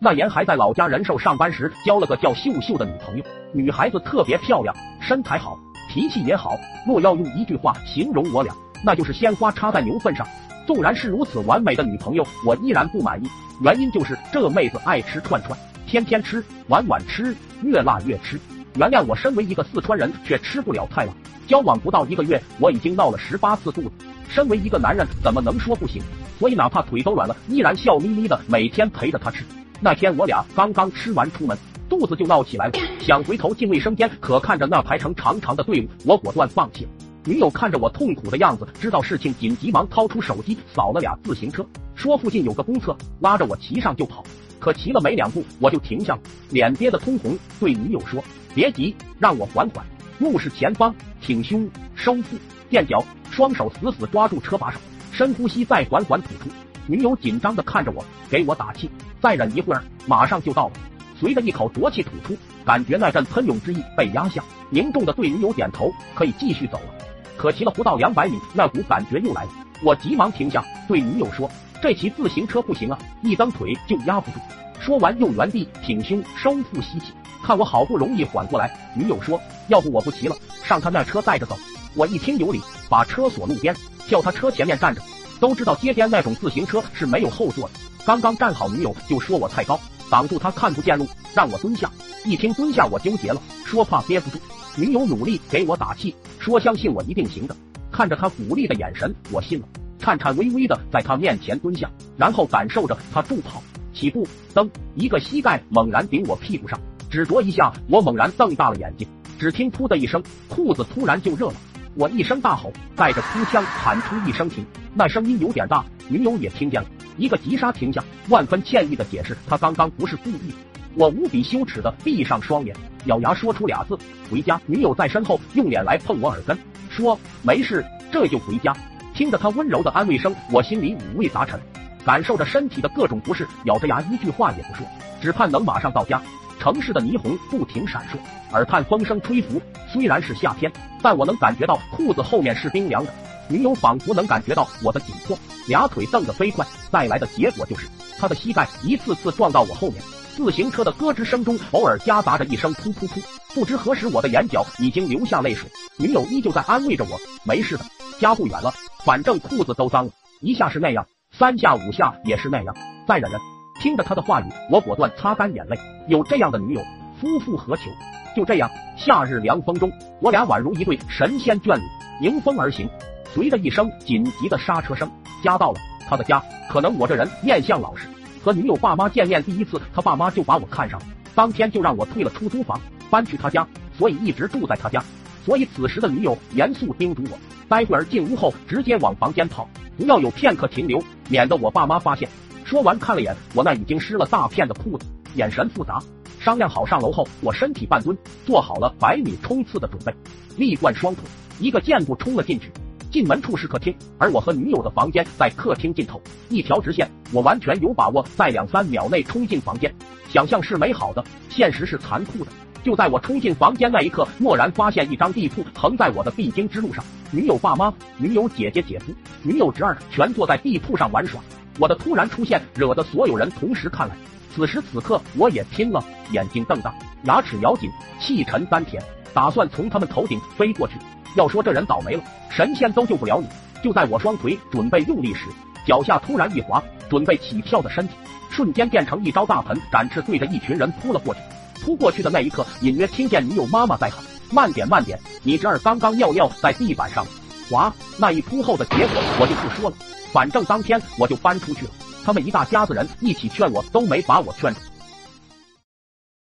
那年还在老家人寿上班时，交了个叫秀秀的女朋友。女孩子特别漂亮，身材好，脾气也好。若要用一句话形容我俩，那就是鲜花插在牛粪上。纵然是如此完美的女朋友，我依然不满意。原因就是这妹子爱吃串串，天天吃，晚晚吃，越辣越吃。原谅我身为一个四川人，却吃不了太辣。交往不到一个月，我已经闹了十八次肚子。身为一个男人，怎么能说不行？所以哪怕腿都软了，依然笑眯眯的每天陪着她吃。那天我俩刚刚吃完出门，肚子就闹起来了。想回头进卫生间，可看着那排成长长的队伍，我果断放弃了。女友看着我痛苦的样子，知道事情紧急，忙掏出手机扫了俩自行车，说附近有个公厕，拉着我骑上就跑。可骑了没两步，我就停下了，脸憋得通红，对女友说：“别急，让我缓缓。”目视前方，挺胸收腹，垫脚，双手死死抓住车把手，深呼吸，再缓缓吐出。女友紧张的看着我，给我打气。再忍一会儿，马上就到了。随着一口浊气吐出，感觉那阵喷涌之意被压下，凝重的对女友点头，可以继续走了。可骑了不到两百米，那股感觉又来了，我急忙停下，对女友说：“这骑自行车不行啊，一蹬腿就压不住。”说完又原地挺胸收腹吸气。看我好不容易缓过来，女友说：“要不我不骑了，上他那车带着走。”我一听有理，把车锁路边，叫他车前面站着。都知道街边那种自行车是没有后座的。刚刚站好，女友就说我太高，挡住她看不见路，让我蹲下。一听蹲下，我纠结了，说怕憋不住。女友努力给我打气，说相信我一定行的。看着她鼓励的眼神，我信了，颤颤巍巍的在她面前蹲下，然后感受着她助跑起步，蹬，一个膝盖猛然顶我屁股上，只着一下，我猛然瞪大了眼睛，只听噗的一声，裤子突然就热了。我一声大吼，带着哭腔喊出一声停，那声音有点大，女友也听见了，一个急刹停下，万分歉意的解释，他刚刚不是故意。我无比羞耻的闭上双眼，咬牙说出俩字：回家。女友在身后用脸来碰我耳根，说没事，这就回家。听着她温柔的安慰声，我心里五味杂陈，感受着身体的各种不适，咬着牙一句话也不说，只盼能马上到家。城市的霓虹不停闪烁，耳畔风声吹拂。虽然是夏天，但我能感觉到裤子后面是冰凉的。女友仿佛能感觉到我的紧迫，俩腿蹬得飞快。带来的结果就是，她的膝盖一次次撞到我后面。自行车的咯吱声中，偶尔夹杂着一声噗噗噗。不知何时，我的眼角已经流下泪水。女友依旧在安慰着我：“没事的，家不远了，反正裤子都脏了。一下是那样，三下五下也是那样，再忍忍。”听着他的话语，我果断擦干眼泪。有这样的女友，夫复何求？就这样，夏日凉风中，我俩宛如一对神仙眷侣，迎风而行。随着一声紧急的刹车声，家到了。他的家，可能我这人面相老实，和女友爸妈见面第一次，他爸妈就把我看上了，当天就让我退了出租房，搬去他家，所以一直住在他家。所以此时的女友严肃叮嘱我，待会儿进屋后直接往房间跑，不要有片刻停留，免得我爸妈发现。说完，看了眼我那已经湿了大片的裤子，眼神复杂。商量好上楼后，我身体半蹲，做好了百米冲刺的准备，力贯双腿，一个箭步冲了进去。进门处是客厅，而我和女友的房间在客厅尽头，一条直线。我完全有把握在两三秒内冲进房间。想象是美好的，现实是残酷的。就在我冲进房间那一刻，蓦然发现一张地铺横在我的必经之路上，女友爸妈、女友姐姐姐夫、女友侄儿全坐在地铺上玩耍。我的突然出现惹得所有人。同时看来。此时此刻，我也拼了，眼睛瞪大，牙齿咬紧，气沉丹田，打算从他们头顶飞过去。要说这人倒霉了，神仙都救不了你。就在我双腿准备用力时，脚下突然一滑，准备起跳的身体瞬间变成一招大盆展翅，对着一群人扑了过去。扑过去的那一刻，隐约听见女友妈妈在喊：“慢点，慢点，你侄儿刚刚尿尿在地板上。”滑，那一扑后的结果我就不说了。反正当天我就搬出去了，他们一大家子人一起劝我，都没把我劝住。